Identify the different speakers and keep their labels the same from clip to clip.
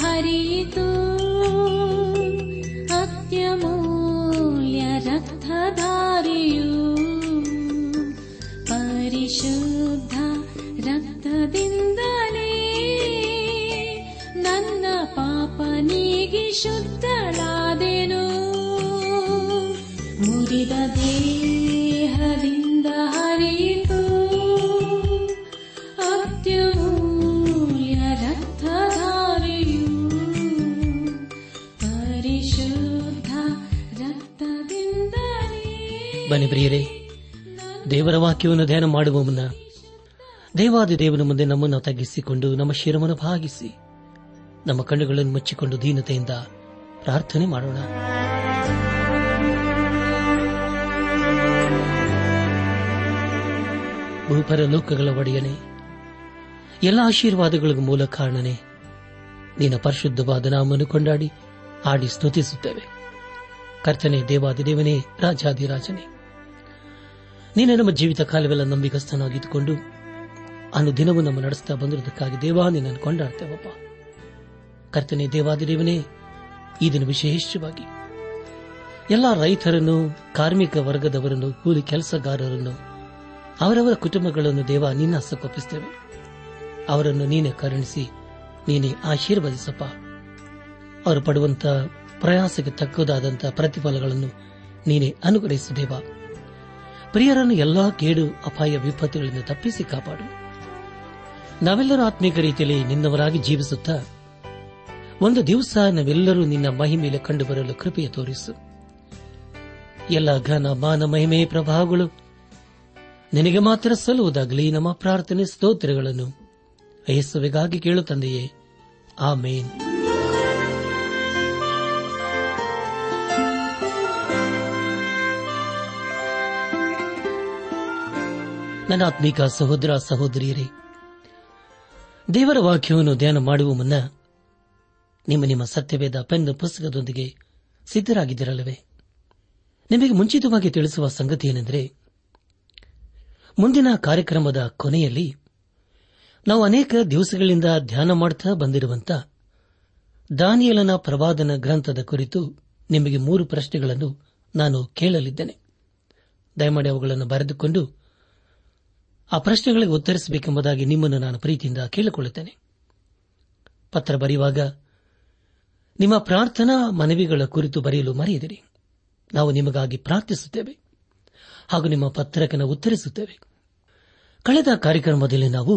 Speaker 1: हरितु अत्यमूल्य रक्तधारू परिशुद्ध रक्तदि न पापनीगि शुद्ध
Speaker 2: ಪ್ರಿಯರೇ ದೇವರ ವಾಕ್ಯವನ್ನು ಧ್ಯಾನ ಮಾಡುವ ಮುನ್ನ ದೇವಾದಿ ದೇವನ ಮುಂದೆ ನಮ್ಮನ್ನು ತಗ್ಗಿಸಿಕೊಂಡು ನಮ್ಮ ಶಿರವನ್ನು ಭಾಗಿಸಿ ನಮ್ಮ ಕಣ್ಣುಗಳನ್ನು ಮುಚ್ಚಿಕೊಂಡು ದೀನತೆಯಿಂದ ಪ್ರಾರ್ಥನೆ ಮಾಡೋಣ ಭೂಪರ ಲೋಕಗಳ ಒಡೆಯನೆ ಎಲ್ಲ ಆಶೀರ್ವಾದಗಳ ಮೂಲ ಕಾರಣನೆ ನಿನ್ನ ಪರಿಶುದ್ಧವಾದ ನಾಮನ್ನು ಕೊಂಡಾಡಿ ಆಡಿ ಸ್ತುತಿಸುತ್ತೇವೆ ಕರ್ತನೆ ದೇವಾದಿದೇವನೇ ರಾಜನೇ ನೀನೆ ನಮ್ಮ ಜೀವಿತ ಕಾಲವೆಲ್ಲ ನಂಬಿಕಸ್ಥನಾಗಿದ್ದುಕೊಂಡು ಅನ್ನು ದಿನವೂ ನಮ್ಮ ನಡೆಸುತ್ತಾ ಬಂದಿರುವುದಕ್ಕಾಗಿ ದೇವಾ ನಿನ್ನನ್ನು ಕೊಂಡಾಡ್ತೇವಪ್ಪ ಕರ್ತನೆ ದೇವನೇ ಈ ದಿನ ವಿಶೇಷವಾಗಿ ಎಲ್ಲಾ ರೈತರನ್ನು ಕಾರ್ಮಿಕ ವರ್ಗದವರನ್ನು ಕೂಲಿ ಕೆಲಸಗಾರರನ್ನು ಅವರವರ ಕುಟುಂಬಗಳನ್ನು ದೇವ ನಿನ್ನ ಹಸ್ತಕ್ಕೊಪ್ಪಿಸ್ತೇವೆ ಅವರನ್ನು ನೀನೆ ಕರುಣಿಸಿ ನೀನೆ ಆಶೀರ್ವದಿಸಪ್ಪ ಅವರು ಪಡುವಂತಹ ಪ್ರಯಾಸಕ್ಕೆ ತಕ್ಕದಾದಂತಹ ಪ್ರತಿಫಲಗಳನ್ನು ನೀನೆ ಅನುಗ್ರಹಿಸು ಪ್ರಿಯರನ್ನು ಎಲ್ಲಾ ಕೇಡು ಅಪಾಯ ವಿಪತ್ತುಗಳಿಂದ ತಪ್ಪಿಸಿ ಕಾಪಾಡು ನಾವೆಲ್ಲರೂ ಆತ್ಮೀಕ ರೀತಿಯಲ್ಲಿ ನಿನ್ನವರಾಗಿ ಜೀವಿಸುತ್ತಾ ಒಂದು ದಿವಸ ನಾವೆಲ್ಲರೂ ನಿನ್ನ ಮಹಿಮೇಲೆ ಕಂಡುಬರಲು ಕೃಪೆಯ ತೋರಿಸು ಎಲ್ಲ ಘನ ಮಾನ ಮಹಿಮೆ ಪ್ರಭಾವಗಳು ನಿನಗೆ ಮಾತ್ರ ಸಲ್ಲುವುದಾಗಲಿ ನಮ್ಮ ಪ್ರಾರ್ಥನೆ ಸ್ತೋತ್ರಗಳನ್ನು ಯೇಸುವಿಗಾಗಿ ಕೇಳುತ್ತಂದೆಯೇ ಆಮೇನ್ ನನ್ನ ಆತ್ಮಿಕ ಸಹೋದರ ಸಹೋದರಿಯರೇ ದೇವರ ವಾಕ್ಯವನ್ನು ಧ್ಯಾನ ಮಾಡುವ ಮುನ್ನ ನಿಮ್ಮ ನಿಮ್ಮ ಸತ್ಯವೇದ ಪೆನ್ ಪುಸ್ತಕದೊಂದಿಗೆ ಸಿದ್ದರಾಗಿದ್ದಿರಲವೇ ನಿಮಗೆ ಮುಂಚಿತವಾಗಿ ತಿಳಿಸುವ ಸಂಗತಿ ಏನೆಂದರೆ ಮುಂದಿನ ಕಾರ್ಯಕ್ರಮದ ಕೊನೆಯಲ್ಲಿ ನಾವು ಅನೇಕ ದಿವಸಗಳಿಂದ ಧ್ಯಾನ ಮಾಡುತ್ತಾ ಬಂದಿರುವಂತ ದಾನಿಯಲನ ಪ್ರವಾದನ ಗ್ರಂಥದ ಕುರಿತು ನಿಮಗೆ ಮೂರು ಪ್ರಶ್ನೆಗಳನ್ನು ನಾನು ಕೇಳಲಿದ್ದೇನೆ ದಯಮಾಡಿ ಅವುಗಳನ್ನು ಬರೆದುಕೊಂಡು ಆ ಪ್ರಶ್ನೆಗಳಿಗೆ ಉತ್ತರಿಸಬೇಕೆಂಬುದಾಗಿ ನಿಮ್ಮನ್ನು ನಾನು ಪ್ರೀತಿಯಿಂದ ಕೇಳಿಕೊಳ್ಳುತ್ತೇನೆ ಪತ್ರ ಬರೆಯುವಾಗ ನಿಮ್ಮ ಪ್ರಾರ್ಥನಾ ಮನವಿಗಳ ಕುರಿತು ಬರೆಯಲು ಮರೆಯದಿರಿ ನಾವು ನಿಮಗಾಗಿ ಪ್ರಾರ್ಥಿಸುತ್ತೇವೆ ಹಾಗೂ ನಿಮ್ಮ ಪತ್ರಕನ ಉತ್ತರಿಸುತ್ತೇವೆ ಕಳೆದ ಕಾರ್ಯಕ್ರಮದಲ್ಲಿ ನಾವು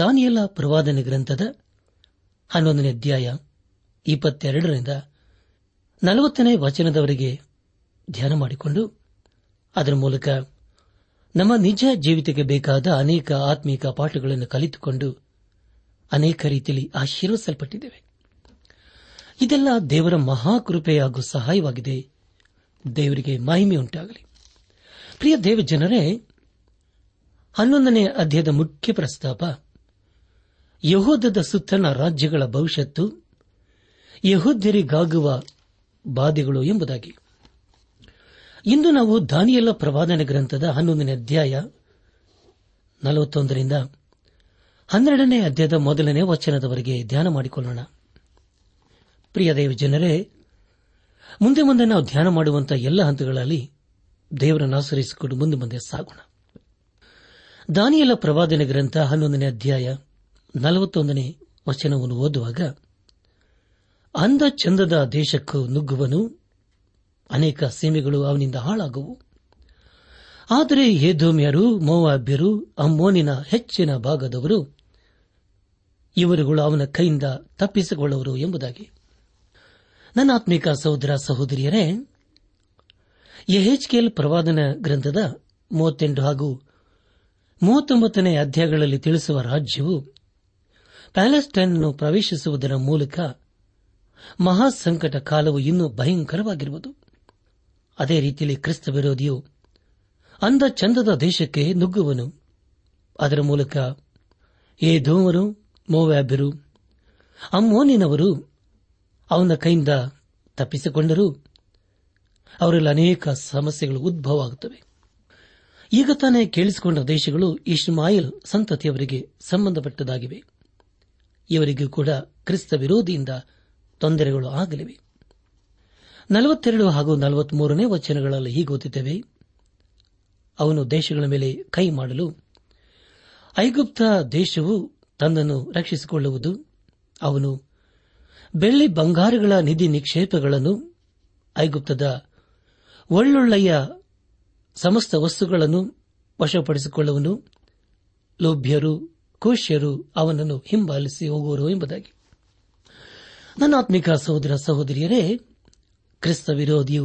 Speaker 2: ದಾನಿಯಲ ಪ್ರವಾದನೆ ಗ್ರಂಥದ ಹನ್ನೊಂದನೇ ಅಧ್ಯಾಯ ಇಪ್ಪತ್ತೆರಡರಿಂದ ನಲವತ್ತನೇ ವಚನದವರೆಗೆ ಧ್ಯಾನ ಮಾಡಿಕೊಂಡು ಅದರ ಮೂಲಕ ನಮ್ಮ ನಿಜ ಜೀವಿತಕ್ಕೆ ಬೇಕಾದ ಅನೇಕ ಆತ್ಮೀಕ ಪಾಠಗಳನ್ನು ಕಲಿತುಕೊಂಡು ಅನೇಕ ರೀತಿಯಲ್ಲಿ ಆಶೀರ್ವಿಸಲ್ಪಟ್ಟಿದ್ದೇವೆ ಇದೆಲ್ಲ ದೇವರ ಮಹಾಕೃಪೆ ಹಾಗೂ ಸಹಾಯವಾಗಿದೆ ದೇವರಿಗೆ ಮಹಿಮೆ ಉಂಟಾಗಲಿ ಪ್ರಿಯ ದೇವ ಜನರೇ ಹನ್ನೊಂದನೇ ಅಧ್ಯಾಯದ ಮುಖ್ಯ ಪ್ರಸ್ತಾಪ ಯಹೋದದ ಸುತ್ತನ ರಾಜ್ಯಗಳ ಭವಿಷ್ಯತ್ತು ಯಹೋದ್ಯರಿಗಾಗುವ ಬಾಧೆಗಳು ಎಂಬುದಾಗಿ ಇಂದು ನಾವು ದಾನಿಯಲ್ಲ ಪ್ರವಾದನೆ ಗ್ರಂಥದ ಹನ್ನೊಂದನೇ ಅಧ್ಯಾಯ ನಲವತ್ತೊಂದರಿಂದ ಹನ್ನೆರಡನೇ ಅಧ್ಯಾಯದ ಮೊದಲನೇ ವಚನದವರೆಗೆ ಧ್ಯಾನ ಮಾಡಿಕೊಳ್ಳೋಣ ಪ್ರಿಯ ದೇವ ಜನರೇ ಮುಂದೆ ಮುಂದೆ ನಾವು ಧ್ಯಾನ ಮಾಡುವಂತಹ ಎಲ್ಲ ಹಂತಗಳಲ್ಲಿ ದೇವರನ್ನು ಆಶ್ರಯಿಸಿಕೊಂಡು ಮುಂದೆ ಮುಂದೆ ಸಾಗೋಣ ದಾನಿಯಲ ಪ್ರವಾದನೆ ಗ್ರಂಥ ಹನ್ನೊಂದನೇ ಅಧ್ಯಾಯ ನಲವತ್ತೊಂದನೇ ವಚನವನ್ನು ಓದುವಾಗ ಅಂದ ಚಂದದ ದೇಶಕ್ಕೂ ನುಗ್ಗುವನು ಅನೇಕ ಸೀಮೆಗಳು ಅವನಿಂದ ಹಾಳಾಗುವು ಆದರೆ ಹೇಧೋಮ್ಯರು ಮೋವಾಬ್ಯರು ಅಮ್ಮೋನಿನ ಹೆಚ್ಚಿನ ಭಾಗದವರು ಇವರುಗಳು ಅವನ ಕೈಯಿಂದ ತಪ್ಪಿಸಿಕೊಳ್ಳುವರು ಎಂಬುದಾಗಿ ನನ್ನ ಆತ್ಮಿಕ ಸಹೋದರ ಸಹೋದರಿಯರೇ ಎಹೆಚ್ಕೆಎಲ್ ಪ್ರವಾದನ ಗ್ರಂಥದ ಮೂವತ್ತೆಂಟು ಹಾಗೂ ಮೂವತ್ತೊಂಬತ್ತನೇ ಅಧ್ಯಾಯಗಳಲ್ಲಿ ತಿಳಿಸುವ ರಾಜ್ಯವು ಪ್ಯಾಲೆಸ್ಟೈನ್ ಅನ್ನು ಪ್ರವೇಶಿಸುವುದರ ಮೂಲಕ ಮಹಾಸಂಕಟ ಕಾಲವು ಇನ್ನೂ ಭಯಂಕರವಾಗಿರುವುದು ಅದೇ ರೀತಿಯಲ್ಲಿ ಕ್ರಿಸ್ತ ವಿರೋಧಿಯು ಅಂದ ಚಂದದ ದೇಶಕ್ಕೆ ನುಗ್ಗುವನು ಅದರ ಮೂಲಕ ಏ ಧೂಮರು ಮೋವ್ಯಾಬ್ಯರು ಅಮ್ಮೋನಿನವರು ಅವನ ಕೈಯಿಂದ ತಪ್ಪಿಸಿಕೊಂಡರೂ ಅವರಲ್ಲಿ ಅನೇಕ ಸಮಸ್ಯೆಗಳು ಉದ್ಭವ ಆಗುತ್ತವೆ ಈಗ ತಾನೇ ಕೇಳಿಸಿಕೊಂಡ ದೇಶಗಳು ಇಶ್ಮಾಯಿಲ್ ಸಂತತಿಯವರಿಗೆ ಸಂಬಂಧಪಟ್ಟದಾಗಿವೆ ಇವರಿಗೂ ಕೂಡ ಕ್ರಿಸ್ತ ವಿರೋಧಿಯಿಂದ ತೊಂದರೆಗಳು ಆಗಲಿವೆ ನಲವತ್ತೆರಡು ಹಾಗೂ ನಲವತ್ಮೂರನೇ ವಚನಗಳಲ್ಲಿ ಹೀಗೆ ಅವನು ದೇಶಗಳ ಮೇಲೆ ಕೈ ಮಾಡಲು ಐಗುಪ್ತ ದೇಶವು ತನ್ನನ್ನು ರಕ್ಷಿಸಿಕೊಳ್ಳುವುದು ಅವನು ಬೆಳ್ಳಿ ಬಂಗಾರಗಳ ನಿಧಿ ನಿಕ್ಷೇಪಗಳನ್ನು ಐಗುಪ್ತದ ಒಳ್ಳೊಳ್ಳೆಯ ಸಮಸ್ತ ವಸ್ತುಗಳನ್ನು ವಶಪಡಿಸಿಕೊಳ್ಳುವನು ಲೋಭ್ಯರು ಕೋಶ್ಯರು ಅವನನ್ನು ಹಿಂಬಾಲಿಸಿ ಹೋಗುವರು ಎಂಬುದಾಗಿ ನನ್ನ ಆತ್ಮಿಕ ಸಹೋದರ ಸಹೋದರಿಯರೇ ಕ್ರಿಸ್ತ ವಿರೋಧಿಯು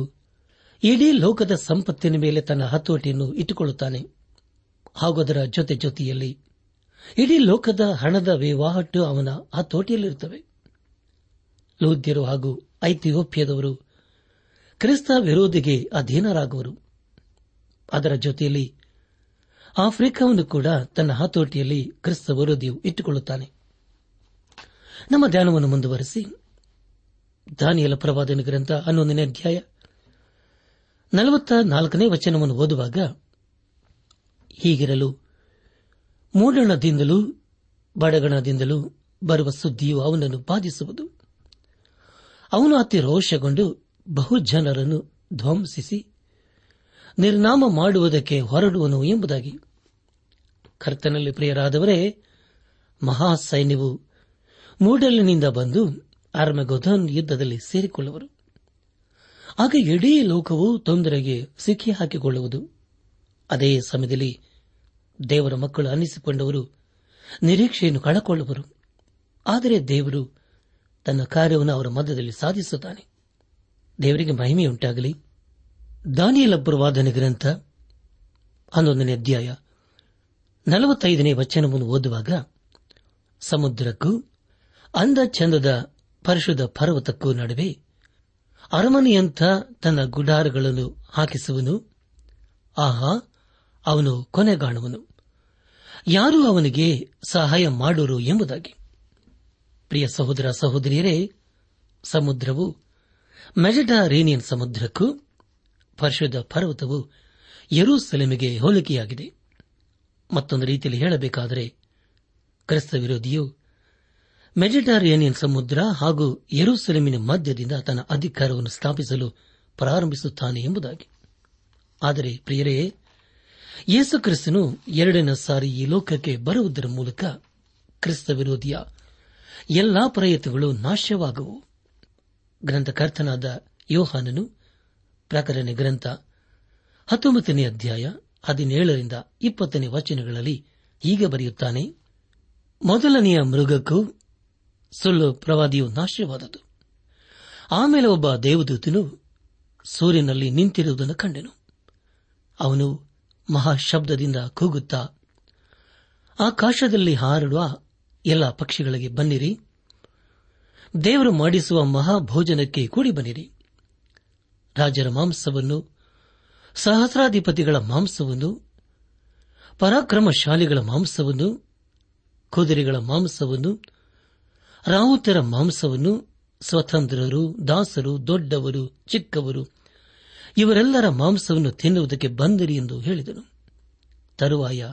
Speaker 2: ಇಡೀ ಲೋಕದ ಸಂಪತ್ತಿನ ಮೇಲೆ ತನ್ನ ಹತೋಟಿಯನ್ನು ಇಟ್ಟುಕೊಳ್ಳುತ್ತಾನೆ ಹಾಗೂ ಅದರ ಜೊತೆ ಜೊತೆಯಲ್ಲಿ ಇಡೀ ಲೋಕದ ಹಣದ ವಿವಾಹಟ್ಟು ಅವನ ಹತೋಟಿಯಲ್ಲಿರುತ್ತವೆ ಲೌದ್ಯರು ಹಾಗೂ ಐತಿಹೋಪ್ಯದವರು ಕ್ರಿಸ್ತ ವಿರೋಧಿಗೆ ಅಧೀನರಾಗುವರು ಅದರ ಜೊತೆಯಲ್ಲಿ ಆಫ್ರಿಕಾವನ್ನು ಕೂಡ ತನ್ನ ಹತೋಟಿಯಲ್ಲಿ ಕ್ರಿಸ್ತ ವಿರೋಧಿಯು ಇಟ್ಟುಕೊಳ್ಳುತ್ತಾನೆ ನಮ್ಮ ಧ್ಯಾನವನ್ನು ಮುಂದುವರೆಸಿ ದಾನಿಯಲ ಪ್ರವಾದನ ಗ್ರಂಥ ಹನ್ನೊಂದನೇ ಅಧ್ಯಾಯ ನಲವತ್ತ ನಾಲ್ಕನೇ ವಚನವನ್ನು ಓದುವಾಗ ಹೀಗಿರಲು ಮೂಡಣದಿಂದಲೂ ಬಡಗಣದಿಂದಲೂ ಬರುವ ಸುದ್ದಿಯು ಅವನನ್ನು ಬಾಧಿಸುವುದು ಅವನು ಅತಿ ರೋಷಗೊಂಡು ಬಹುಜನರನ್ನು ಧ್ವಂಸಿಸಿ ನಿರ್ನಾಮ ಮಾಡುವುದಕ್ಕೆ ಹೊರಡುವನು ಎಂಬುದಾಗಿ ಕರ್ತನಲ್ಲಿ ಪ್ರಿಯರಾದವರೇ ಮಹಾಸೈನ್ಯವು ಮೂಡಲಿನಿಂದ ಬಂದು ಗೋಧನ್ ಯುದ್ದದಲ್ಲಿ ಸೇರಿಕೊಳ್ಳುವರು ಆಗ ಇಡೀ ಲೋಕವು ತೊಂದರೆಗೆ ಸಿಕ್ಕಿ ಹಾಕಿಕೊಳ್ಳುವುದು ಅದೇ ಸಮಯದಲ್ಲಿ ದೇವರ ಮಕ್ಕಳು ಅನ್ನಿಸಿಕೊಂಡವರು ನಿರೀಕ್ಷೆಯನ್ನು ಕಳಕೊಳ್ಳುವರು ಆದರೆ ದೇವರು ತನ್ನ ಕಾರ್ಯವನ್ನು ಅವರ ಮಧ್ಯದಲ್ಲಿ ಸಾಧಿಸುತ್ತಾನೆ ದೇವರಿಗೆ ಮಹಿಮೆಯುಂಟಾಗಲಿ ದಾನಿಯಲ್ಲಬ್ಬರು ವಾದನೆ ಗ್ರಂಥ ಹನ್ನೊಂದನೇ ಅಧ್ಯಾಯ ನಲವತ್ತೈದನೇ ವಚನವನ್ನು ಓದುವಾಗ ಸಮುದ್ರಕ್ಕೂ ಅಂದ ಚಂದದ ಪರಿಶುದ್ಧ ಪರ್ವತಕ್ಕೂ ನಡುವೆ ಅರಮನೆಯಂಥ ತನ್ನ ಗುಡಾರಗಳನ್ನು ಹಾಕಿಸುವನು ಆಹಾ ಅವನು ಕೊನೆಗಾಣುವನು ಯಾರು ಅವನಿಗೆ ಸಹಾಯ ಮಾಡೋರು ಎಂಬುದಾಗಿ ಪ್ರಿಯ ಸಹೋದರ ಸಹೋದರಿಯರೇ ಸಮುದ್ರವು ಮೆಜೆಟಾರೇನಿಯನ್ ಸಮುದ್ರಕ್ಕೂ ಪರಿಶುದ್ಧ ಪರ್ವತವು ಯರೂಸೆಲೆಮಿಗೆ ಹೋಲಿಕೆಯಾಗಿದೆ ಮತ್ತೊಂದು ರೀತಿಯಲ್ಲಿ ಹೇಳಬೇಕಾದರೆ ಕ್ರಿಸ್ತ ವಿರೋಧಿಯು ಮೆಜಿಟಾರಿಯನಿಯನ್ ಸಮುದ್ರ ಹಾಗೂ ಯರುಸೆಲೆಮಿನ ಮಧ್ಯದಿಂದ ತನ್ನ ಅಧಿಕಾರವನ್ನು ಸ್ಥಾಪಿಸಲು ಪ್ರಾರಂಭಿಸುತ್ತಾನೆ ಎಂಬುದಾಗಿ ಆದರೆ ಪ್ರಿಯರೇ ಯೇಸುಕ್ರಿಸ್ತನು ಎರಡನೇ ಸಾರಿ ಈ ಲೋಕಕ್ಕೆ ಬರುವುದರ ಮೂಲಕ ಕ್ರಿಸ್ತ ವಿರೋಧಿಯ ಎಲ್ಲಾ ಪ್ರಯತ್ನಗಳು ನಾಶವಾಗುವು ಗ್ರಂಥಕರ್ತನಾದ ಯೋಹಾನನು ಪ್ರಕರಣ ಗ್ರಂಥ ಹತ್ತೊಂಬತ್ತನೇ ಅಧ್ಯಾಯ ಹದಿನೇಳರಿಂದ ಇಪ್ಪತ್ತನೇ ವಚನಗಳಲ್ಲಿ ಹೀಗೆ ಬರೆಯುತ್ತಾನೆ ಮೊದಲನೆಯ ಮೃಗಕ್ಕೂ ಸುಳ್ಳು ಪ್ರವಾದಿಯು ನಾಶವಾದದು ಆಮೇಲೆ ಒಬ್ಬ ದೇವದೂತನು ಸೂರ್ಯನಲ್ಲಿ ನಿಂತಿರುವುದನ್ನು ಕಂಡೆನು ಅವನು ಮಹಾಶಬ್ದದಿಂದ ಕೂಗುತ್ತಾ ಆಕಾಶದಲ್ಲಿ ಹಾರಡುವ ಎಲ್ಲ ಪಕ್ಷಿಗಳಿಗೆ ಬನ್ನಿರಿ ದೇವರು ಮಾಡಿಸುವ ಮಹಾಭೋಜನಕ್ಕೆ ಕೂಡಿ ಬನ್ನಿರಿ ರಾಜರ ಮಾಂಸವನ್ನು ಸಹಸ್ರಾಧಿಪತಿಗಳ ಮಾಂಸವನ್ನು ಪರಾಕ್ರಮಶಾಲಿಗಳ ಮಾಂಸವನ್ನು ಕುದುರೆಗಳ ಮಾಂಸವನ್ನು ರಾವುತರ ಮಾಂಸವನ್ನು ಸ್ವತಂತ್ರರು ದಾಸರು ದೊಡ್ಡವರು ಚಿಕ್ಕವರು ಇವರೆಲ್ಲರ ಮಾಂಸವನ್ನು ತಿನ್ನುವುದಕ್ಕೆ ಬಂದಿರಿ ಎಂದು ಹೇಳಿದನು ತರುವಾಯ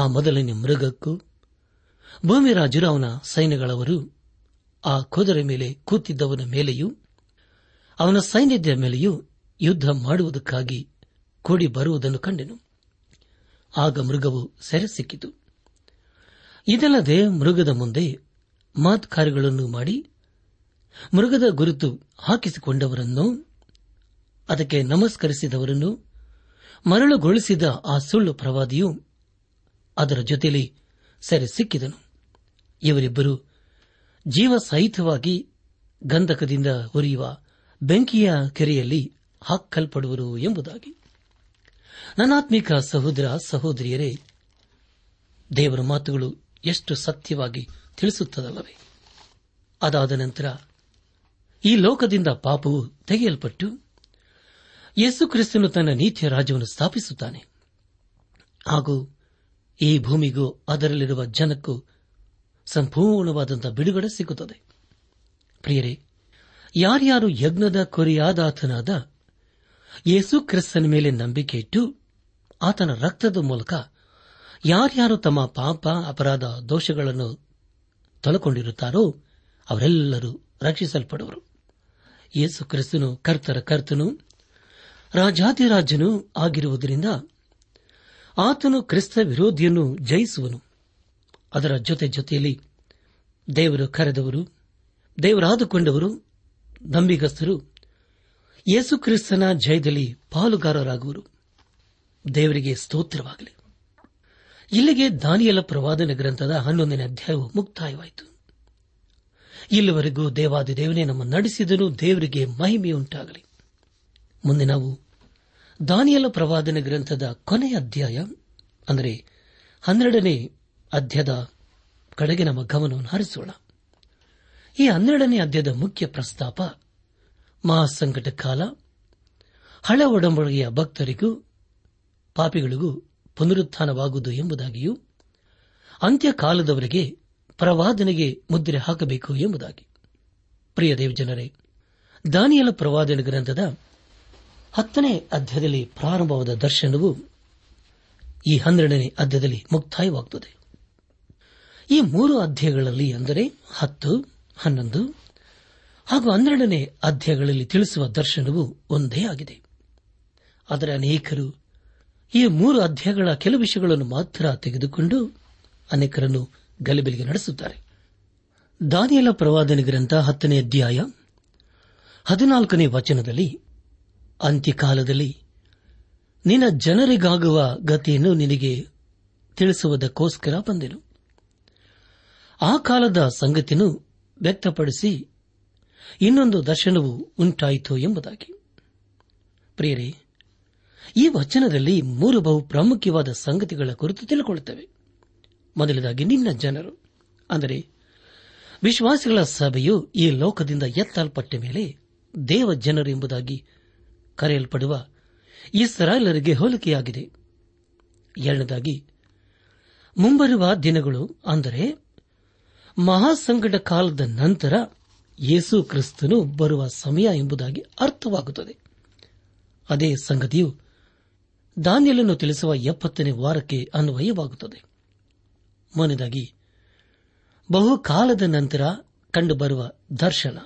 Speaker 2: ಆ ಮೊದಲನೇ ಮೃಗಕ್ಕೂ ಭೂಮಿ ರಾಜುರಾವನ ಸೈನ್ಯಗಳವರು ಆ ಕುದುರೆ ಮೇಲೆ ಕೂತಿದ್ದವನ ಮೇಲೆಯೂ ಅವನ ಸೈನ್ಯದ ಮೇಲೆಯೂ ಯುದ್ಧ ಮಾಡುವುದಕ್ಕಾಗಿ ಕೂಡಿ ಬರುವುದನ್ನು ಕಂಡೆನು ಆಗ ಮೃಗವು ಸೆರೆ ಸಿಕ್ಕಿತು ಇದಲ್ಲದೆ ಮೃಗದ ಮುಂದೆ ಮಾತುಕಾರ್ಯಗಳನ್ನು ಮಾಡಿ ಮೃಗದ ಗುರುತು ಹಾಕಿಸಿಕೊಂಡವರನ್ನು ಅದಕ್ಕೆ ನಮಸ್ಕರಿಸಿದವರನ್ನು ಮರಳುಗೊಳಿಸಿದ ಆ ಸುಳ್ಳು ಪ್ರವಾದಿಯು ಅದರ ಜೊತೆಯಲ್ಲಿ ಸೆರೆ ಸಿಕ್ಕಿದನು ಇವರಿಬ್ಬರು ಜೀವಸಹಿತವಾಗಿ ಗಂಧಕದಿಂದ ಉರಿಯುವ ಬೆಂಕಿಯ ಕೆರೆಯಲ್ಲಿ ಹಾಕಲ್ಪಡುವರು ಎಂಬುದಾಗಿ ನನಾತ್ಮಿಕ ಸಹೋದರ ಸಹೋದರಿಯರೇ ದೇವರ ಮಾತುಗಳು ಎಷ್ಟು ಸತ್ಯವಾಗಿ ತಿಳಿಸುತ್ತದಲ್ಲವೇ ಅದಾದ ನಂತರ ಈ ಲೋಕದಿಂದ ಪಾಪವು ತೆಗೆಯಲ್ಪಟ್ಟು ಯೇಸು ಕ್ರಿಸ್ತನು ತನ್ನ ನೀತಿಯ ರಾಜ್ಯವನ್ನು ಸ್ಥಾಪಿಸುತ್ತಾನೆ ಹಾಗೂ ಈ ಭೂಮಿಗೂ ಅದರಲ್ಲಿರುವ ಜನಕ್ಕೂ ಸಂಪೂರ್ಣವಾದಂಥ ಬಿಡುಗಡೆ ಸಿಗುತ್ತದೆ ಪ್ರಿಯರೇ ಯಾರ್ಯಾರು ಯಜ್ಞದ ಕೊರಿಯಾದಾತನಾದ ಯೇಸು ಕ್ರಿಸ್ತನ ಮೇಲೆ ನಂಬಿಕೆ ಇಟ್ಟು ಆತನ ರಕ್ತದ ಮೂಲಕ ಯಾರ್ಯಾರು ತಮ್ಮ ಪಾಪ ಅಪರಾಧ ದೋಷಗಳನ್ನು ತೊಲಕೊಂಡಿರುತ್ತಾರೋ ಅವರೆಲ್ಲರೂ ರಕ್ಷಿಸಲ್ಪಡುವರು ಯೇಸು ಕ್ರಿಸ್ತನು ಕರ್ತರ ಕರ್ತನು ರಾಜಾದಿರಾಜನು ಆಗಿರುವುದರಿಂದ ಆತನು ಕ್ರಿಸ್ತ ವಿರೋಧಿಯನ್ನು ಜಯಿಸುವನು ಅದರ ಜೊತೆ ಜೊತೆಯಲ್ಲಿ ದೇವರು ಕರೆದವರು ದೇವರಾದುಕೊಂಡವರು ದಂಬಿಗಸ್ತರು ಯೇಸುಕ್ರಿಸ್ತನ ಜಯದಲ್ಲಿ ಪಾಲುಗಾರರಾಗುವರು ದೇವರಿಗೆ ಸ್ತೋತ್ರವಾಗಲಿ ಇಲ್ಲಿಗೆ ದಾನಿಯಲ ಪ್ರವಾದನ ಗ್ರಂಥದ ಹನ್ನೊಂದನೇ ಅಧ್ಯಾಯವು ಮುಕ್ತಾಯವಾಯಿತು ಇಲ್ಲಿವರೆಗೂ ದೇವಾದಿ ದೇವನೇ ನಮ್ಮ ನಡೆಸಿದನು ದೇವರಿಗೆ ಮಹಿಮೆಯುಂಟಾಗಲಿ ಮುಂದೆ ನಾವು ದಾನಿಯಲ ಪ್ರವಾದನ ಗ್ರಂಥದ ಕೊನೆಯ ಅಧ್ಯಾಯ ಅಂದರೆ ಹನ್ನೆರಡನೇ ಅಧ್ಯಾಯದ ಕಡೆಗೆ ನಮ್ಮ ಗಮನವನ್ನು ಹರಿಸೋಣ ಈ ಹನ್ನೆರಡನೇ ಅಧ್ಯಾಯದ ಮುಖ್ಯ ಪ್ರಸ್ತಾಪ ಮಹಾಸಂಕಟ ಕಾಲ ಹಳೆ ಒಡಂಬಡಿಕೆಯ ಭಕ್ತರಿಗೂ ಪಾಪಿಗಳಿಗೂ ಪುನರುತ್ಥಾನವಾಗುವುದು ಎಂಬುದಾಗಿಯೂ ಅಂತ್ಯಕಾಲದವರೆಗೆ ಪ್ರವಾದನೆಗೆ ಮುದ್ರೆ ಹಾಕಬೇಕು ಎಂಬುದಾಗಿ ಪ್ರಿಯ ದೇವಜನರೇ ದಾನಿಯಲ ಪ್ರವಾದನ ಗ್ರಂಥದ ಹತ್ತನೇ ಅಧ್ಯಾಯದಲ್ಲಿ ಪ್ರಾರಂಭವಾದ ದರ್ಶನವು ಈ ಹನ್ನೆರಡನೇ ಅಧ್ಯಾಯದಲ್ಲಿ ಮುಕ್ತಾಯವಾಗುತ್ತದೆ ಈ ಮೂರು ಅಧ್ಯಾಯಗಳಲ್ಲಿ ಅಂದರೆ ಹತ್ತು ಹನ್ನೊಂದು ಹಾಗೂ ಹನ್ನೆರಡನೇ ಅಧ್ಯಾಯಗಳಲ್ಲಿ ತಿಳಿಸುವ ದರ್ಶನವು ಒಂದೇ ಆಗಿದೆ ಆದರೆ ಅನೇಕರು ಈ ಮೂರು ಅಧ್ಯಾಯಗಳ ಕೆಲವು ವಿಷಯಗಳನ್ನು ಮಾತ್ರ ತೆಗೆದುಕೊಂಡು ಅನೇಕರನ್ನು ಗಲಿಬಿಲಿಗೆ ನಡೆಸುತ್ತಾರೆ ದಾನಿಯಲ ಪ್ರವಾದನೆ ಗ್ರಂಥ ಹತ್ತನೇ ಅಧ್ಯಾಯ ಹದಿನಾಲ್ಕನೇ ವಚನದಲ್ಲಿ ಅಂತ್ಯಕಾಲದಲ್ಲಿ ನಿನ್ನ ಜನರಿಗಾಗುವ ಗತಿಯನ್ನು ನಿನಗೆ ತಿಳಿಸುವುದಕ್ಕೋಸ್ಕರ ಬಂದೆನು ಆ ಕಾಲದ ಸಂಗತಿಯನ್ನು ವ್ಯಕ್ತಪಡಿಸಿ ಇನ್ನೊಂದು ದರ್ಶನವು ಉಂಟಾಯಿತು ಎಂಬುದಾಗಿ ಪ್ರಿಯರೇ ಈ ವಚನದಲ್ಲಿ ಮೂರು ಬಹು ಪ್ರಾಮುಖ್ಯವಾದ ಸಂಗತಿಗಳ ಕುರಿತು ತಿಳಿಕೊಳ್ಳುತ್ತವೆ ಮೊದಲದಾಗಿ ನಿನ್ನ ಜನರು ಅಂದರೆ ವಿಶ್ವಾಸಿಗಳ ಸಭೆಯು ಈ ಲೋಕದಿಂದ ಎತ್ತಲ್ಪಟ್ಟ ಮೇಲೆ ದೇವ ಜನರು ಎಂಬುದಾಗಿ ಕರೆಯಲ್ಪಡುವ ಇಸ್ರಾಯೇಲರಿಗೆ ಹೋಲಿಕೆಯಾಗಿದೆ ಎರಡನೇದಾಗಿ ಮುಂಬರುವ ದಿನಗಳು ಅಂದರೆ ಮಹಾಸಂಕಟ ಕಾಲದ ನಂತರ ಯೇಸು ಕ್ರಿಸ್ತನು ಬರುವ ಸಮಯ ಎಂಬುದಾಗಿ ಅರ್ಥವಾಗುತ್ತದೆ ಅದೇ ಸಂಗತಿಯು ದಾನಿಯಲನ್ನು ತಿಳಿಸುವ ಎಪ್ಪತ್ತನೇ ವಾರಕ್ಕೆ ಅನ್ವಯವಾಗುತ್ತದೆ ಮೊನೆಯದಾಗಿ ಬಹುಕಾಲದ ನಂತರ ಕಂಡುಬರುವ ದರ್ಶನ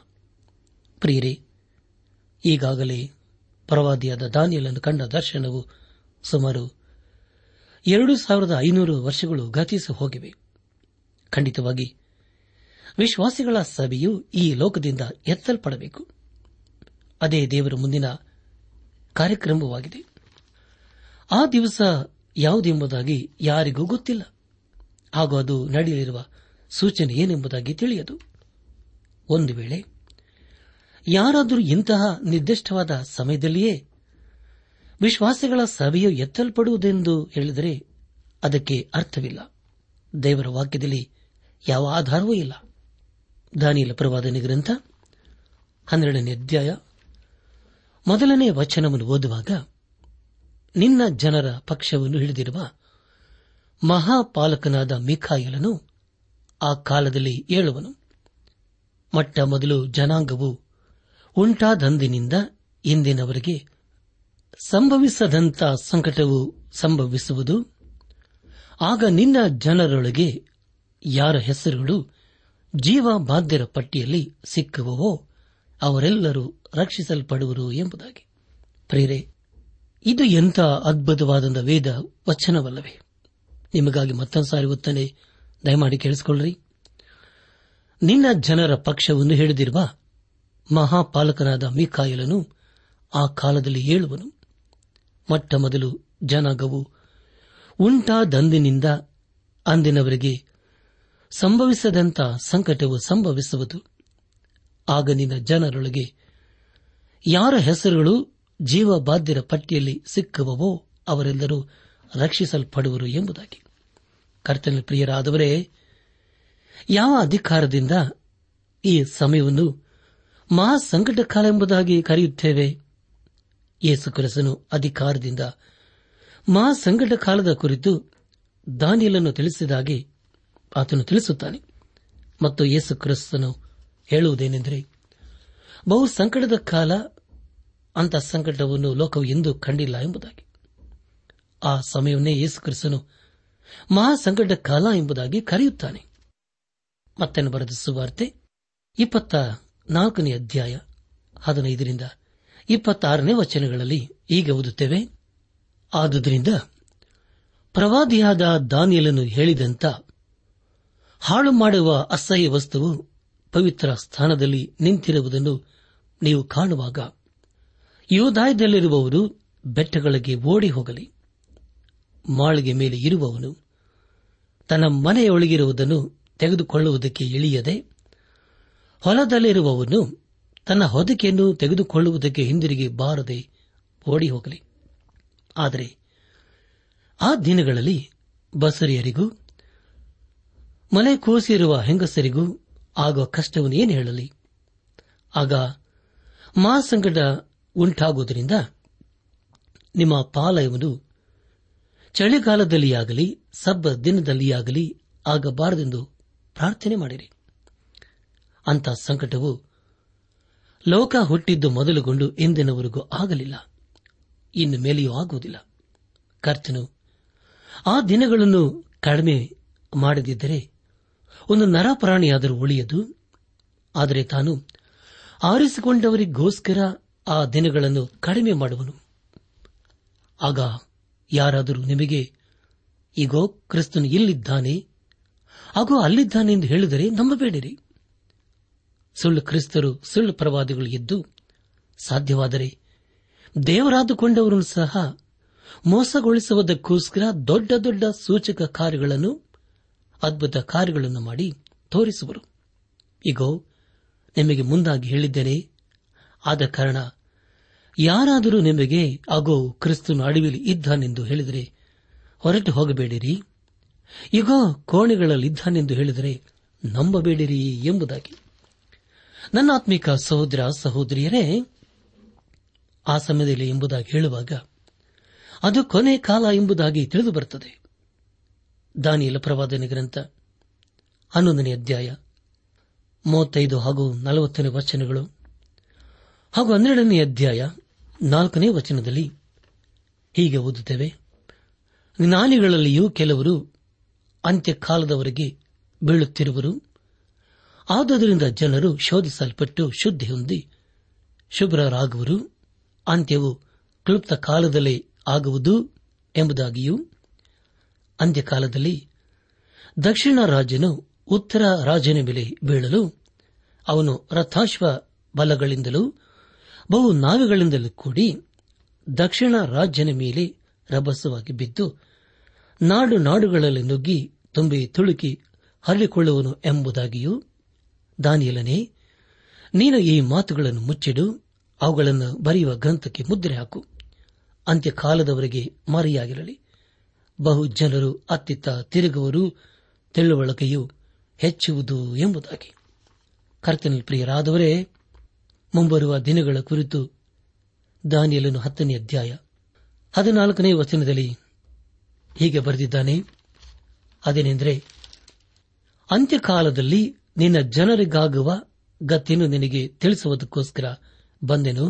Speaker 2: ಪ್ರಿಯರೇ ಈಗಾಗಲೇ ಪರವಾದಿಯಾದ ದಾನಿಯಲನ್ನು ಕಂಡ ದರ್ಶನವು ಸುಮಾರು ಎರಡು ಸಾವಿರದ ಐನೂರು ವರ್ಷಗಳು ಗತಿಸಿ ಹೋಗಿವೆ ಖಂಡಿತವಾಗಿ ವಿಶ್ವಾಸಿಗಳ ಸಭೆಯು ಈ ಲೋಕದಿಂದ ಎತ್ತಲ್ಪಡಬೇಕು ಅದೇ ದೇವರ ಮುಂದಿನ ಕಾರ್ಯಕ್ರಮವಾಗಿದೆ ಆ ದಿವಸ ಯಾವುದೆಂಬುದಾಗಿ ಯಾರಿಗೂ ಗೊತ್ತಿಲ್ಲ ಹಾಗೂ ಅದು ನಡೆಯಲಿರುವ ಸೂಚನೆ ಏನೆಂಬುದಾಗಿ ತಿಳಿಯದು ಒಂದು ವೇಳೆ ಯಾರಾದರೂ ಇಂತಹ ನಿರ್ದಿಷ್ಟವಾದ ಸಮಯದಲ್ಲಿಯೇ ವಿಶ್ವಾಸಗಳ ಸಭೆಯು ಎತ್ತಲ್ಪಡುವುದೆಂದು ಹೇಳಿದರೆ ಅದಕ್ಕೆ ಅರ್ಥವಿಲ್ಲ ದೇವರ ವಾಕ್ಯದಲ್ಲಿ ಯಾವ ಆಧಾರವೂ ಇಲ್ಲ ದಾನಿಯಲ ಪ್ರವಾದನೆ ಗ್ರಂಥ ಹನ್ನೆರಡನೇ ಅಧ್ಯಾಯ ಮೊದಲನೇ ವಚನವನ್ನು ಓದುವಾಗ ನಿನ್ನ ಜನರ ಪಕ್ಷವನ್ನು ಹಿಡಿದಿರುವ ಮಹಾಪಾಲಕನಾದ ಮಿಖಾಯಿಲನು ಆ ಕಾಲದಲ್ಲಿ ಏಳುವನು ಮೊಟ್ಟ ಮೊದಲು ಜನಾಂಗವು ಉಂಟಾದಂದಿನಿಂದ ಇಂದಿನವರೆಗೆ ಸಂಭವಿಸದಂತ ಸಂಕಟವು ಸಂಭವಿಸುವುದು ಆಗ ನಿನ್ನ ಜನರೊಳಗೆ ಯಾರ ಹೆಸರುಗಳು ಜೀವ ಬಾಧ್ಯರ ಪಟ್ಟಿಯಲ್ಲಿ ಸಿಕ್ಕುವವೋ ಅವರೆಲ್ಲರೂ ರಕ್ಷಿಸಲ್ಪಡುವರು ಎಂಬುದಾಗಿ ಪ್ರೇರೆ ಇದು ಎಂಥ ಅದ್ಭುತವಾದಂಥ ವೇದ ವಚನವಲ್ಲವೇ ನಿಮಗಾಗಿ ಮತ್ತೊಂದು ಸಾರಿ ಒತ್ತನೆ ದಯಮಾಡಿ ಕೇಳಿಸಿಕೊಳ್ಳ್ರಿ ನಿನ್ನ ಜನರ ಪಕ್ಷವನ್ನು ಹಿಡಿದಿರುವ ಮಹಾಪಾಲಕನಾದ ಮಿಕಾಯಲನು ಆ ಕಾಲದಲ್ಲಿ ಏಳುವನು ಮೊಟ್ಟ ಮೊದಲು ಜನಾಂಗವು ಉಂಟಾದಂದಿನಿಂದ ಅಂದಿನವರೆಗೆ ಸಂಭವಿಸದಂತ ಸಂಕಟವು ಸಂಭವಿಸುವುದು ಆಗ ನಿನ್ನ ಜನರೊಳಗೆ ಯಾರ ಹೆಸರುಗಳು ಜೀವಬಾಧ್ಯರ ಪಟ್ಟಿಯಲ್ಲಿ ಸಿಕ್ಕುವವೋ ಅವರೆಲ್ಲರೂ ರಕ್ಷಿಸಲ್ಪಡುವರು ಎಂಬುದಾಗಿ ಕರ್ತನ ಪ್ರಿಯರಾದವರೇ ಯಾವ ಅಧಿಕಾರದಿಂದ ಈ ಸಮಯವನ್ನು ಮಹಾಸಂಕಟ ಕಾಲ ಎಂಬುದಾಗಿ ಕರೆಯುತ್ತೇವೆ ಯೇಸುಕ್ರಿಸ್ತನು ಅಧಿಕಾರದಿಂದ ಮಹಾಸಂಕಟ ಕಾಲದ ಕುರಿತು ದಾನಿಯಲನ್ನು ತಿಳಿಸಿದಾಗಿ ಆತನು ತಿಳಿಸುತ್ತಾನೆ ಮತ್ತು ಯೇಸು ಕ್ರಿಸ್ತನು ಹೇಳುವುದೇನೆಂದರೆ ಬಹು ಸಂಕಟದ ಕಾಲ ಅಂಥ ಸಂಕಟವನ್ನು ಲೋಕವು ಎಂದೂ ಕಂಡಿಲ್ಲ ಎಂಬುದಾಗಿ ಆ ಸಮಯವನ್ನೇ ಯೇಸು ಕ್ರಿಸ್ತನು ಮಹಾಸಂಕಟ ಕಾಲ ಎಂಬುದಾಗಿ ಕರೆಯುತ್ತಾನೆ ಮತ್ತೆ ಬರೆದ ಸುವಾರ್ತೆ ಇಪ್ಪತ್ತ ನಾಲ್ಕನೇ ಅಧ್ಯಾಯ ಹದಿನೈದರಿಂದ ಇಪ್ಪತ್ತಾರನೇ ವಚನಗಳಲ್ಲಿ ಈಗ ಓದುತ್ತೇವೆ ಆದುದರಿಂದ ಪ್ರವಾದಿಯಾದ ದಾನಿಯಲನ್ನು ಹೇಳಿದಂತ ಹಾಳು ಮಾಡುವ ಅಸಹ್ಯ ವಸ್ತುವು ಪವಿತ್ರ ಸ್ಥಾನದಲ್ಲಿ ನಿಂತಿರುವುದನ್ನು ನೀವು ಕಾಣುವಾಗ ಯೋದಾಯದಲ್ಲಿರುವವರು ಬೆಟ್ಟಗಳಿಗೆ ಓಡಿ ಹೋಗಲಿ ಮಾಳಿಗೆ ಮೇಲೆ ಇರುವವನು ತನ್ನ ಮನೆಯೊಳಗಿರುವುದನ್ನು ತೆಗೆದುಕೊಳ್ಳುವುದಕ್ಕೆ ಇಳಿಯದೆ ಹೊಲದಲ್ಲಿರುವವನು ತನ್ನ ಹೊದಿಕೆಯನ್ನು ತೆಗೆದುಕೊಳ್ಳುವುದಕ್ಕೆ ಹಿಂದಿರುಗಿ ಬಾರದೆ ಓಡಿ ಹೋಗಲಿ ಆದರೆ ಆ ದಿನಗಳಲ್ಲಿ ಬಸರಿಯರಿಗೂ ಮನೆ ಕೂಸಿರುವ ಹೆಂಗಸರಿಗೂ ಆಗುವ ಕಷ್ಟವನ್ನು ಏನು ಹೇಳಲಿ ಆಗ ಮಾಸಂಗಡ ಉಂಟಾಗುವುದರಿಂದ ನಿಮ್ಮ ಪಾಲಯವನ್ನು ಚಳಿಗಾಲದಲ್ಲಿಯಾಗಲಿ ಸಬ್ಬ ದಿನದಲ್ಲಿಯಾಗಲಿ ಆಗಬಾರದೆಂದು ಪ್ರಾರ್ಥನೆ ಮಾಡಿರಿ ಅಂಥ ಸಂಕಟವು ಲೋಕ ಹುಟ್ಟಿದ್ದು ಮೊದಲುಗೊಂಡು ಎಂದಿನವರೆಗೂ ಆಗಲಿಲ್ಲ ಇನ್ನು ಮೇಲೆಯೂ ಆಗುವುದಿಲ್ಲ ಕರ್ತನು ಆ ದಿನಗಳನ್ನು ಕಡಿಮೆ ಮಾಡದಿದ್ದರೆ ಒಂದು ನರಪ್ರಾಣಿಯಾದರೂ ಉಳಿಯದು ಆದರೆ ತಾನು ಆರಿಸಿಕೊಂಡವರಿಗೋಸ್ಕರ ಆ ದಿನಗಳನ್ನು ಕಡಿಮೆ ಮಾಡುವನು ಆಗ ಯಾರಾದರೂ ನಿಮಗೆ ಈಗೋ ಕ್ರಿಸ್ತನು ಇಲ್ಲಿದ್ದಾನೆ ಹಾಗೂ ಅಲ್ಲಿದ್ದಾನೆ ಎಂದು ಹೇಳಿದರೆ ನಂಬಬೇಡಿರಿ ಸುಳ್ಳು ಕ್ರಿಸ್ತರು ಸುಳ್ಳು ಪ್ರವಾದಿಗಳು ಎದ್ದು ಸಾಧ್ಯವಾದರೆ ದೇವರಾದುಕೊಂಡವರನ್ನು ಸಹ ಮೋಸಗೊಳಿಸುವುದಕ್ಕೋಸ್ಕರ ದೊಡ್ಡ ದೊಡ್ಡ ಸೂಚಕ ಕಾರ್ಯಗಳನ್ನು ಅದ್ಭುತ ಕಾರ್ಯಗಳನ್ನು ಮಾಡಿ ತೋರಿಸುವರು ಈಗೋ ನಿಮಗೆ ಮುಂದಾಗಿ ಹೇಳಿದ್ದೇನೆ ಆದ ಕಾರಣ ಯಾರಾದರೂ ನಿಮಗೆ ಅಗೋ ಕ್ರಿಸ್ತನ ಅಡವಿಲಿ ಇದ್ದಾನೆಂದು ಹೇಳಿದರೆ ಹೊರಟು ಹೋಗಬೇಡಿರಿ ಕೋಣೆಗಳಲ್ಲಿ ಇದ್ದಾನೆಂದು ಹೇಳಿದರೆ ನಂಬಬೇಡಿರಿ ಎಂಬುದಾಗಿ ನನ್ನ ಆತ್ಮಿಕ ಸಹೋದರ ಸಹೋದರಿಯರೇ ಆ ಸಮಯದಲ್ಲಿ ಎಂಬುದಾಗಿ ಹೇಳುವಾಗ ಅದು ಕೊನೆ ಕಾಲ ಎಂಬುದಾಗಿ ತಿಳಿದು ಬರುತ್ತದೆ ದಾನಿಯಲ ಪ್ರವಾದನೆ ಗ್ರಂಥ ಹನ್ನೊಂದನೇ ಅಧ್ಯಾಯ ಮೂವತ್ತೈದು ಹಾಗೂ ನಲವತ್ತನೇ ವಚನಗಳು ಹಾಗೂ ಹನ್ನೆರಡನೇ ಅಧ್ಯಾಯ ನಾಲ್ಕನೇ ವಚನದಲ್ಲಿ ಹೀಗೆ ಓದುತ್ತೇವೆ ಜ್ಞಾನಿಗಳಲ್ಲಿಯೂ ಕೆಲವರು ಅಂತ್ಯಕಾಲದವರೆಗೆ ಬೀಳುತ್ತಿರುವರು ಆದ್ದರಿಂದ ಜನರು ಶೋಧಿಸಲ್ಪಟ್ಟು ಶುದ್ಧಿ ಹೊಂದಿ ಶುಭ್ರರಾಗುವರು ಅಂತ್ಯವು ಕ್ಲುಪ್ತ ಕಾಲದಲ್ಲೇ ಆಗುವುದು ಎಂಬುದಾಗಿಯೂ ಅಂತ್ಯಕಾಲದಲ್ಲಿ ದಕ್ಷಿಣ ರಾಜ್ಯನು ಉತ್ತರ ರಾಜನ ಮೇಲೆ ಬೀಳಲು ಅವನು ರಥಾಶ್ವ ಬಲಗಳಿಂದಲೂ ಬಹು ನಾವೆಗಳಿಂದಲೂ ಕೂಡಿ ದಕ್ಷಿಣ ರಾಜ್ಯನ ಮೇಲೆ ರಭಸವಾಗಿ ಬಿದ್ದು ನಾಡು ನಾಡುಗಳಲ್ಲಿ ನುಗ್ಗಿ ತುಂಬಿ ತುಳುಕಿ ಹರಡಿಕೊಳ್ಳುವನು ಎಂಬುದಾಗಿಯೂ ದಾನಿಯಲನೇ ನೀನು ಈ ಮಾತುಗಳನ್ನು ಮುಚ್ಚಿಡು ಅವುಗಳನ್ನು ಬರೆಯುವ ಗ್ರಂಥಕ್ಕೆ ಮುದ್ರೆ ಹಾಕು ಅಂತ್ಯಕಾಲದವರೆಗೆ ಮಾರಿಯಾಗಿರಲಿ ಬಹು ಜನರು ಅತ್ತಿತ್ತ ತಿರುಗುವರು ತಿಳುವಳಿಕೆಯು ಹೆಚ್ಚುವುದು ಎಂಬುದಾಗಿ ಕರ್ತನಲ್ಲಿ ಪ್ರಿಯರಾದವರೇ ಮುಂಬರುವ ದಿನಗಳ ಕುರಿತು ದಾನಿಯಲನು ಹತ್ತನೇ ಅಧ್ಯಾಯ ಹದಿನಾಲ್ಕನೇ ವಚನದಲ್ಲಿ ಹೀಗೆ ಬರೆದಿದ್ದಾನೆ ಅದೇನೆಂದರೆ ಅಂತ್ಯಕಾಲದಲ್ಲಿ ನಿನ್ನ ಜನರಿಗಾಗುವ ಗತಿಯನ್ನು ನಿನಗೆ ತಿಳಿಸುವುದಕ್ಕೋಸ್ಕರ ಬಂದೆನು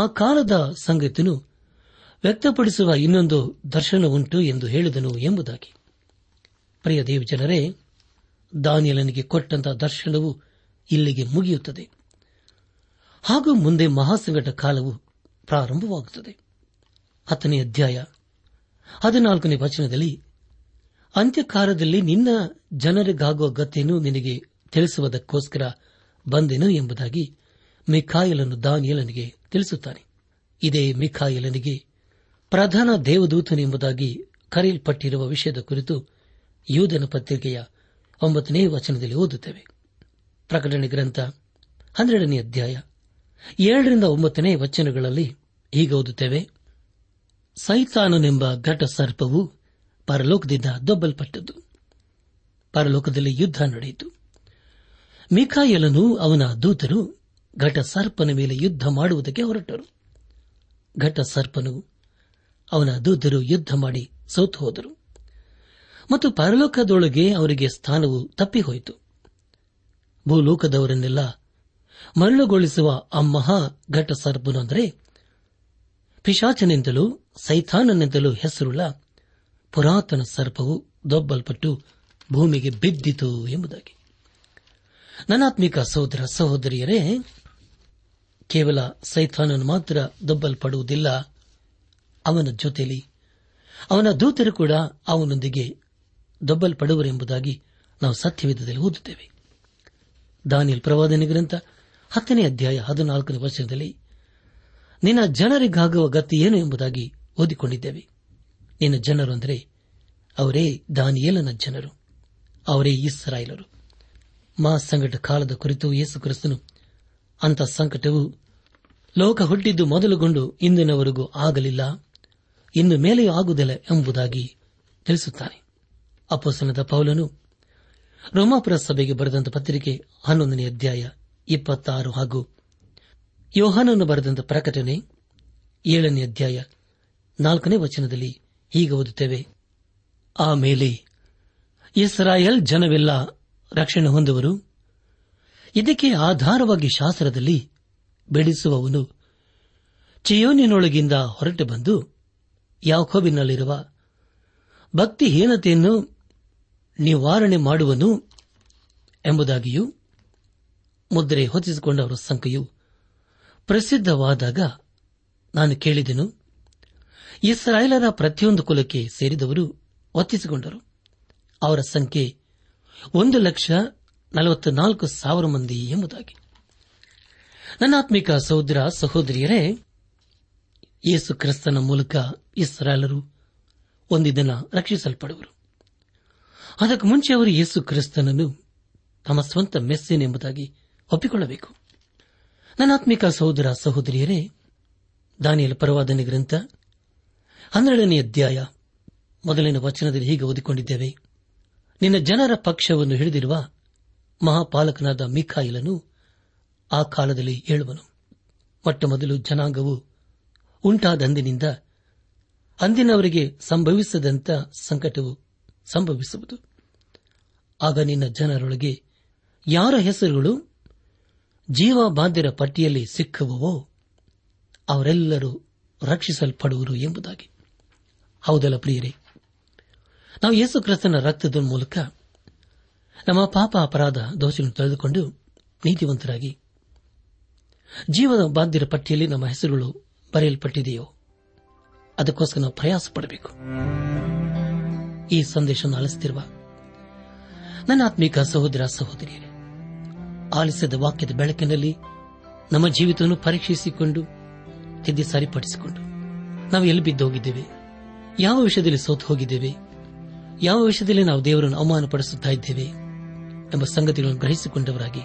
Speaker 2: ಆ ಕಾಲದ ಸಂಗತಿಯನ್ನು ವ್ಯಕ್ತಪಡಿಸುವ ಇನ್ನೊಂದು ದರ್ಶನ ಉಂಟು ಎಂದು ಹೇಳಿದನು ಎಂಬುದಾಗಿ ಪ್ರಿಯ ಜನರೇ ದಾನಿಯಲನಿಗೆ ಕೊಟ್ಟಂತಹ ದರ್ಶನವು ಇಲ್ಲಿಗೆ ಮುಗಿಯುತ್ತದೆ ಹಾಗೂ ಮುಂದೆ ಮಹಾಸಂಕಟ ಕಾಲವು ಪ್ರಾರಂಭವಾಗುತ್ತದೆ ಹತ್ತನೇ ಅಧ್ಯಾಯ ಹದಿನಾಲ್ಕನೇ ವಚನದಲ್ಲಿ ಅಂತ್ಯಕಾಲದಲ್ಲಿ ನಿನ್ನ ಜನರಿಗಾಗುವ ಗತಿಯನ್ನು ನಿನಗೆ ತಿಳಿಸುವುದಕ್ಕೋಸ್ಕರ ಬಂದೆನು ಎಂಬುದಾಗಿ ಮಿಖಾಯಲನ್ನು ದಾನಿಯಲನಿಗೆ ತಿಳಿಸುತ್ತಾನೆ ಇದೇ ಮಿಖಾಯಲನಿಗೆ ಪ್ರಧಾನ ಎಂಬುದಾಗಿ ಕರೆಯಲ್ಪಟ್ಟಿರುವ ವಿಷಯದ ಕುರಿತು ಯೋಧನ ಪತ್ರಿಕೆಯ ಒಂಬತ್ತನೇ ವಚನದಲ್ಲಿ ಓದುತ್ತೇವೆ ಪ್ರಕಟಣೆ ಗ್ರಂಥ ಹನ್ನೆರಡನೇ ಅಧ್ಯಾಯ ಎರಡರಿಂದ ಒಂಬತ್ತನೇ ವಚನಗಳಲ್ಲಿ ಹೀಗೆ ಓದುತ್ತೇವೆ ಸೈತಾನನೆಂಬ ಘಟ ಸರ್ಪವು ಪರಲೋಕದಿಂದ ದೊಬ್ಬಲ್ಪಟ್ಟದ್ದು ಪರಲೋಕದಲ್ಲಿ ಯುದ್ಧ ನಡೆಯಿತು ಮಿಖಾಯಲನು ಅವನ ದೂತರು ಘಟ ಸರ್ಪನ ಮೇಲೆ ಯುದ್ಧ ಮಾಡುವುದಕ್ಕೆ ಹೊರಟರು ಘಟ ಸರ್ಪನು ಅವನ ದೂತರು ಯುದ್ಧ ಮಾಡಿ ಸೋತು ಹೋದರು ಮತ್ತು ಪರಲೋಕದೊಳಗೆ ಅವರಿಗೆ ಸ್ಥಾನವು ತಪ್ಪಿಹೋಯಿತು ಭೂಲೋಕದವರನ್ನೆಲ್ಲ ಮರಳುಗೊಳಿಸುವ ಆ ಮಹಾ ಘಟ ಸರ್ಪನಂದರೆ ಪಿಶಾಚನಿಂದಲೂ ಸೈಥಾನನೆಂತಲೂ ಹೆಸರುಳ್ಳ ಪುರಾತನ ಸರ್ಪವು ದೊಬ್ಬಲ್ಪಟ್ಟು ಭೂಮಿಗೆ ಬಿದ್ದಿತು ಎಂಬುದಾಗಿ ನನಾತ್ಮಿಕ ಸಹೋದರ ಸಹೋದರಿಯರೇ ಕೇವಲ ಸೈಥಾನನು ಮಾತ್ರ ದೊಬ್ಬಲ್ಪಡುವುದಿಲ್ಲ ಅವನ ಜೊತೆಯಲ್ಲಿ ಅವನ ದೂತರು ಕೂಡ ಅವನೊಂದಿಗೆ ದೊಬ್ಬಲ್ಪಡುವರೆಂಬುದಾಗಿ ನಾವು ಸತ್ಯವಿಧದಲ್ಲಿ ಓದುತ್ತೇವೆ ದಾನಿಲ್ ಪ್ರವಾದನೆ ಗ್ರಂಥ ಹತ್ತನೇ ಅಧ್ಯಾಯ ಹದಿನಾಲ್ಕನೇ ವರ್ಷದಲ್ಲಿ ನಿನ್ನ ಜನರಿಗಾಗುವ ಗತಿ ಏನು ಎಂಬುದಾಗಿ ಓದಿಕೊಂಡಿದ್ದೇವೆ ನಿನ್ನ ಜನರು ಅಂದರೆ ಅವರೇ ದಾನಿಯೇಲನ ಜನರು ಅವರೇ ಇಸ್ರಾಯೇಲರು ಮಾ ಸಂಕಟ ಕಾಲದ ಕುರಿತು ಯೇಸು ಕ್ರಿಸ್ತನು ಅಂತ ಸಂಕಟವು ಲೋಕ ಹುಟ್ಟಿದ್ದು ಮೊದಲುಗೊಂಡು ಇಂದಿನವರೆಗೂ ಆಗಲಿಲ್ಲ ಇನ್ನು ಮೇಲೆಯೂ ಆಗುವುದಿಲ್ಲ ಎಂಬುದಾಗಿ ತಿಳಿಸುತ್ತಾನೆ ಅಪ್ಪಸನದ ಪೌಲನು ರೋಮಾಪುರ ಸಭೆಗೆ ಬರೆದಂತ ಪತ್ರಿಕೆ ಹನ್ನೊಂದನೇ ಅಧ್ಯಾಯ ಇಪ್ಪತ್ತಾರು ಹಾಗೂ ಯೋಹಾನನ್ನು ಬರೆದಂತ ಪ್ರಕಟಣೆ ಏಳನೇ ಅಧ್ಯಾಯ ನಾಲ್ಕನೇ ವಚನದಲ್ಲಿ ಹೀಗೆ ಓದುತ್ತೇವೆ ಆಮೇಲೆ ಇಸ್ರಾಯಲ್ ಜನವೆಲ್ಲ ರಕ್ಷಣೆ ಹೊಂದುವರು ಇದಕ್ಕೆ ಆಧಾರವಾಗಿ ಶಾಸ್ತ್ರದಲ್ಲಿ ಬೆಳೆಸುವವನು ಚಿಯೋನಿನೊಳಗಿಂದ ಹೊರಟು ಬಂದು ಯಾಕೋಬಿನಲ್ಲಿರುವ ಭಕ್ತಿಹೀನತೆಯನ್ನು ನಿವಾರಣೆ ಮಾಡುವನು ಎಂಬುದಾಗಿಯೂ ಮುದ್ರೆ ಹೊತ್ತಿಸಿಕೊಂಡವರ ಸಂಖ್ಯೆಯು ಪ್ರಸಿದ್ಧವಾದಾಗ ನಾನು ಕೇಳಿದೆನು ಇಸ್ರಾಯೇಲರ ಪ್ರತಿಯೊಂದು ಕುಲಕ್ಕೆ ಸೇರಿದವರು ಒತ್ತಿಸಿಕೊಂಡರು ಅವರ ಸಂಖ್ಯೆ ಒಂದು ಲಕ್ಷ ನಲವತ್ನಾಲ್ಕು ಸಾವಿರ ಮಂದಿ ಎಂಬುದಾಗಿ ನನ್ನಾತ್ಮಿಕ ಸಹೋದರ ಸಹೋದರಿಯರೇ ಯೇಸು ಕ್ರಿಸ್ತನ ಮೂಲಕ ಇಸ್ರಾಯೇಲರು ಒಂದು ದಿನ ರಕ್ಷಿಸಲ್ಪಡುವರು ಅದಕ್ಕೂ ಮುಂಚೆ ಅವರು ಯೇಸು ಕ್ರಿಸ್ತನನ್ನು ತಮ್ಮ ಸ್ವಂತ ಮೆಸ್ಸಿನ್ ಎಂಬುದಾಗಿ ಒಪ್ಪಿಕೊಳ್ಳಬೇಕು ನನ್ನಾತ್ಮಿಕ ಸಹೋದರ ಸಹೋದರಿಯರೇ ದಾನಿಯಲ್ ಪರವಾದನೆ ಗ್ರಂಥ ಹನ್ನೆರಡನೇ ಅಧ್ಯಾಯ ಮೊದಲಿನ ವಚನದಲ್ಲಿ ಹೀಗೆ ಓದಿಕೊಂಡಿದ್ದೇವೆ ನಿನ್ನ ಜನರ ಪಕ್ಷವನ್ನು ಹಿಡಿದಿರುವ ಮಹಾಪಾಲಕನಾದ ಮಿಖಾಯಿಲನು ಆ ಕಾಲದಲ್ಲಿ ಹೇಳುವನು ಮೊಟ್ಟ ಮೊದಲು ಜನಾಂಗವು ಉಂಟಾದಂದಿನಿಂದ ಅಂದಿನವರಿಗೆ ಸಂಭವಿಸದಂತ ಸಂಕಟವು ಸಂಭವಿಸುವುದು ಆಗ ನಿನ್ನ ಜನರೊಳಗೆ ಯಾರ ಹೆಸರುಗಳು ಬಾಂಧ್ಯರ ಪಟ್ಟಿಯಲ್ಲಿ ಸಿಕ್ಕುವವೋ ಅವರೆಲ್ಲರೂ ರಕ್ಷಿಸಲ್ಪಡುವರು ಎಂಬುದಾಗಿ ಹೌದಲ್ಲ ಪ್ರಿಯರೇ ನಾವು ಯೇಸು ಕ್ರಿಸ್ತನ ರಕ್ತದ ಮೂಲಕ ನಮ್ಮ ಪಾಪ ಅಪರಾಧ ದೋಷವನ್ನು ತೆಗೆದುಕೊಂಡು ನೀತಿವಂತರಾಗಿ ಜೀವ ಬಾಧ್ಯರ ಪಟ್ಟಿಯಲ್ಲಿ ನಮ್ಮ ಹೆಸರುಗಳು ಬರೆಯಲ್ಪಟ್ಟಿದೆಯೋ ಅದಕ್ಕೋಸ್ಕರ ನಾವು ಪ್ರಯಾಸ ಪಡಬೇಕು ಈ ಸಂದೇಶವನ್ನು ನನ್ನಾತ್ಮೀಕ ನನ್ನ ಆತ್ಮಿಕ ಸಹೋದರ ಸಹೋದರಿಯರೇ ಆಲಿಸಿದ ವಾಕ್ಯದ ಬೆಳಕಿನಲ್ಲಿ ನಮ್ಮ ಜೀವಿತವನ್ನು ಪರೀಕ್ಷಿಸಿಕೊಂಡು ತಿದ್ದಿ ಸರಿಪಡಿಸಿಕೊಂಡು ನಾವು ಎಲ್ಲಿ ಬಿದ್ದು ಹೋಗಿದ್ದೇವೆ ಯಾವ ವಿಷಯದಲ್ಲಿ ಸೋತು ಹೋಗಿದ್ದೇವೆ ಯಾವ ವಿಷಯದಲ್ಲಿ ನಾವು ದೇವರನ್ನು ಅವಮಾನಪಡಿಸುತ್ತಾ ಇದ್ದೇವೆ ಎಂಬ ಸಂಗತಿಗಳನ್ನು ಗ್ರಹಿಸಿಕೊಂಡವರಾಗಿ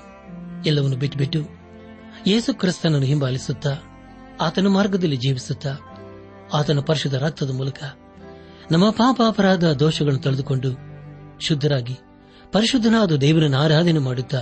Speaker 2: ಎಲ್ಲವನ್ನು ಬಿಟ್ಟುಬಿಟ್ಟು ಯೇಸು ಕ್ರಿಸ್ತನನ್ನು ಹಿಂಬಾಲಿಸುತ್ತಾ ಆತನ ಮಾರ್ಗದಲ್ಲಿ ಜೀವಿಸುತ್ತಾ ಆತನ ಪರಿಶುದ್ಧ ರಕ್ತದ ಮೂಲಕ ನಮ್ಮ ಪಾಪ ಅಪರಾಧ ದೋಷಗಳನ್ನು ತಳೆದುಕೊಂಡು ಶುದ್ಧರಾಗಿ ಪರಿಶುದ್ಧನಾದ ದೇವರನ್ನು ಆರಾಧನೆ ಮಾಡುತ್ತಾ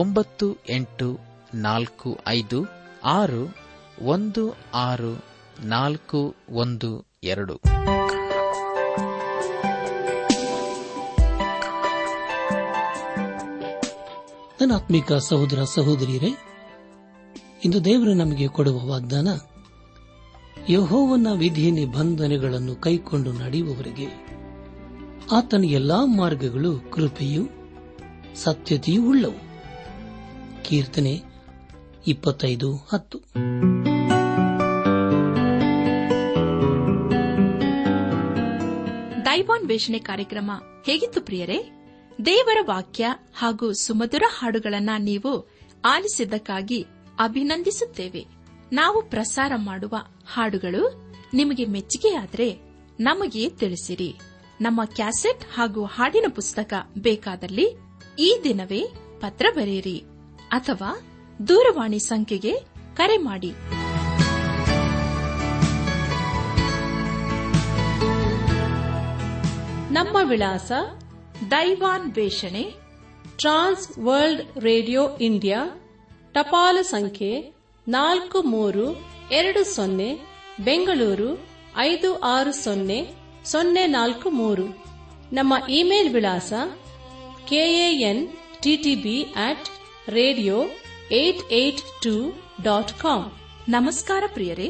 Speaker 3: ಒಂಬತ್ತು ಎಂಟು ನಾಲ್ಕು ಐದು ಆರು ಒಂದು ಆರು ನಾಲ್ಕು ಒಂದು ಎರಡು
Speaker 2: ಸಹೋದರ ಸಹೋದರಿಯರೇ ಇಂದು ದೇವರು ನಮಗೆ ಕೊಡುವ ವಾಗ್ದಾನ ಯಹೋವನ ವಿಧಿ ನಿಬಂಧನೆಗಳನ್ನು ಕೈಕೊಂಡು ನಡೆಯುವವರಿಗೆ ಆತನ ಎಲ್ಲಾ ಮಾರ್ಗಗಳು ಕೃಪೆಯೂ ಸತ್ಯತೆಯೂ ಉಳ್ಳವು ಕೀರ್ತನೆ ಇಪ್ಪತ್ತೈದು ಹತ್ತು
Speaker 4: ದೈವಾನ್ ವೇಷಣೆ ಕಾರ್ಯಕ್ರಮ ಹೇಗಿತ್ತು ಪ್ರಿಯರೇ ದೇವರ ವಾಕ್ಯ ಹಾಗೂ ಸುಮಧುರ ಹಾಡುಗಳನ್ನು ನೀವು ಆಲಿಸಿದ್ದಕ್ಕಾಗಿ ಅಭಿನಂದಿಸುತ್ತೇವೆ ನಾವು ಪ್ರಸಾರ ಮಾಡುವ ಹಾಡುಗಳು ನಿಮಗೆ ಮೆಚ್ಚುಗೆಯಾದರೆ ನಮಗೆ ತಿಳಿಸಿರಿ ನಮ್ಮ ಕ್ಯಾಸೆಟ್ ಹಾಗೂ ಹಾಡಿನ ಪುಸ್ತಕ ಬೇಕಾದಲ್ಲಿ ಈ ದಿನವೇ ಪತ್ರ ಬರೆಯಿರಿ ಅಥವಾ ದೂರವಾಣಿ ಸಂಖ್ಯೆಗೆ ಕರೆ ಮಾಡಿ ನಮ್ಮ ವಿಳಾಸ ದೈವಾನ್ ವೇಷಣೆ ಟ್ರಾನ್ಸ್ ವರ್ಲ್ಡ್ ರೇಡಿಯೋ ಇಂಡಿಯಾ ಟಪಾಲು ಸಂಖ್ಯೆ ನಾಲ್ಕು ಮೂರು ಎರಡು ಸೊನ್ನೆ ಬೆಂಗಳೂರು ಐದು ಆರು ಸೊನ್ನೆ ಸೊನ್ನೆ ನಾಲ್ಕು ಮೂರು ನಮ್ಮ ಇಮೇಲ್ ವಿಳಾಸ K A N T T B at radio eight eight two dot com ನಮಸ್ಕಾರ ಪ್ರಿಯರೇ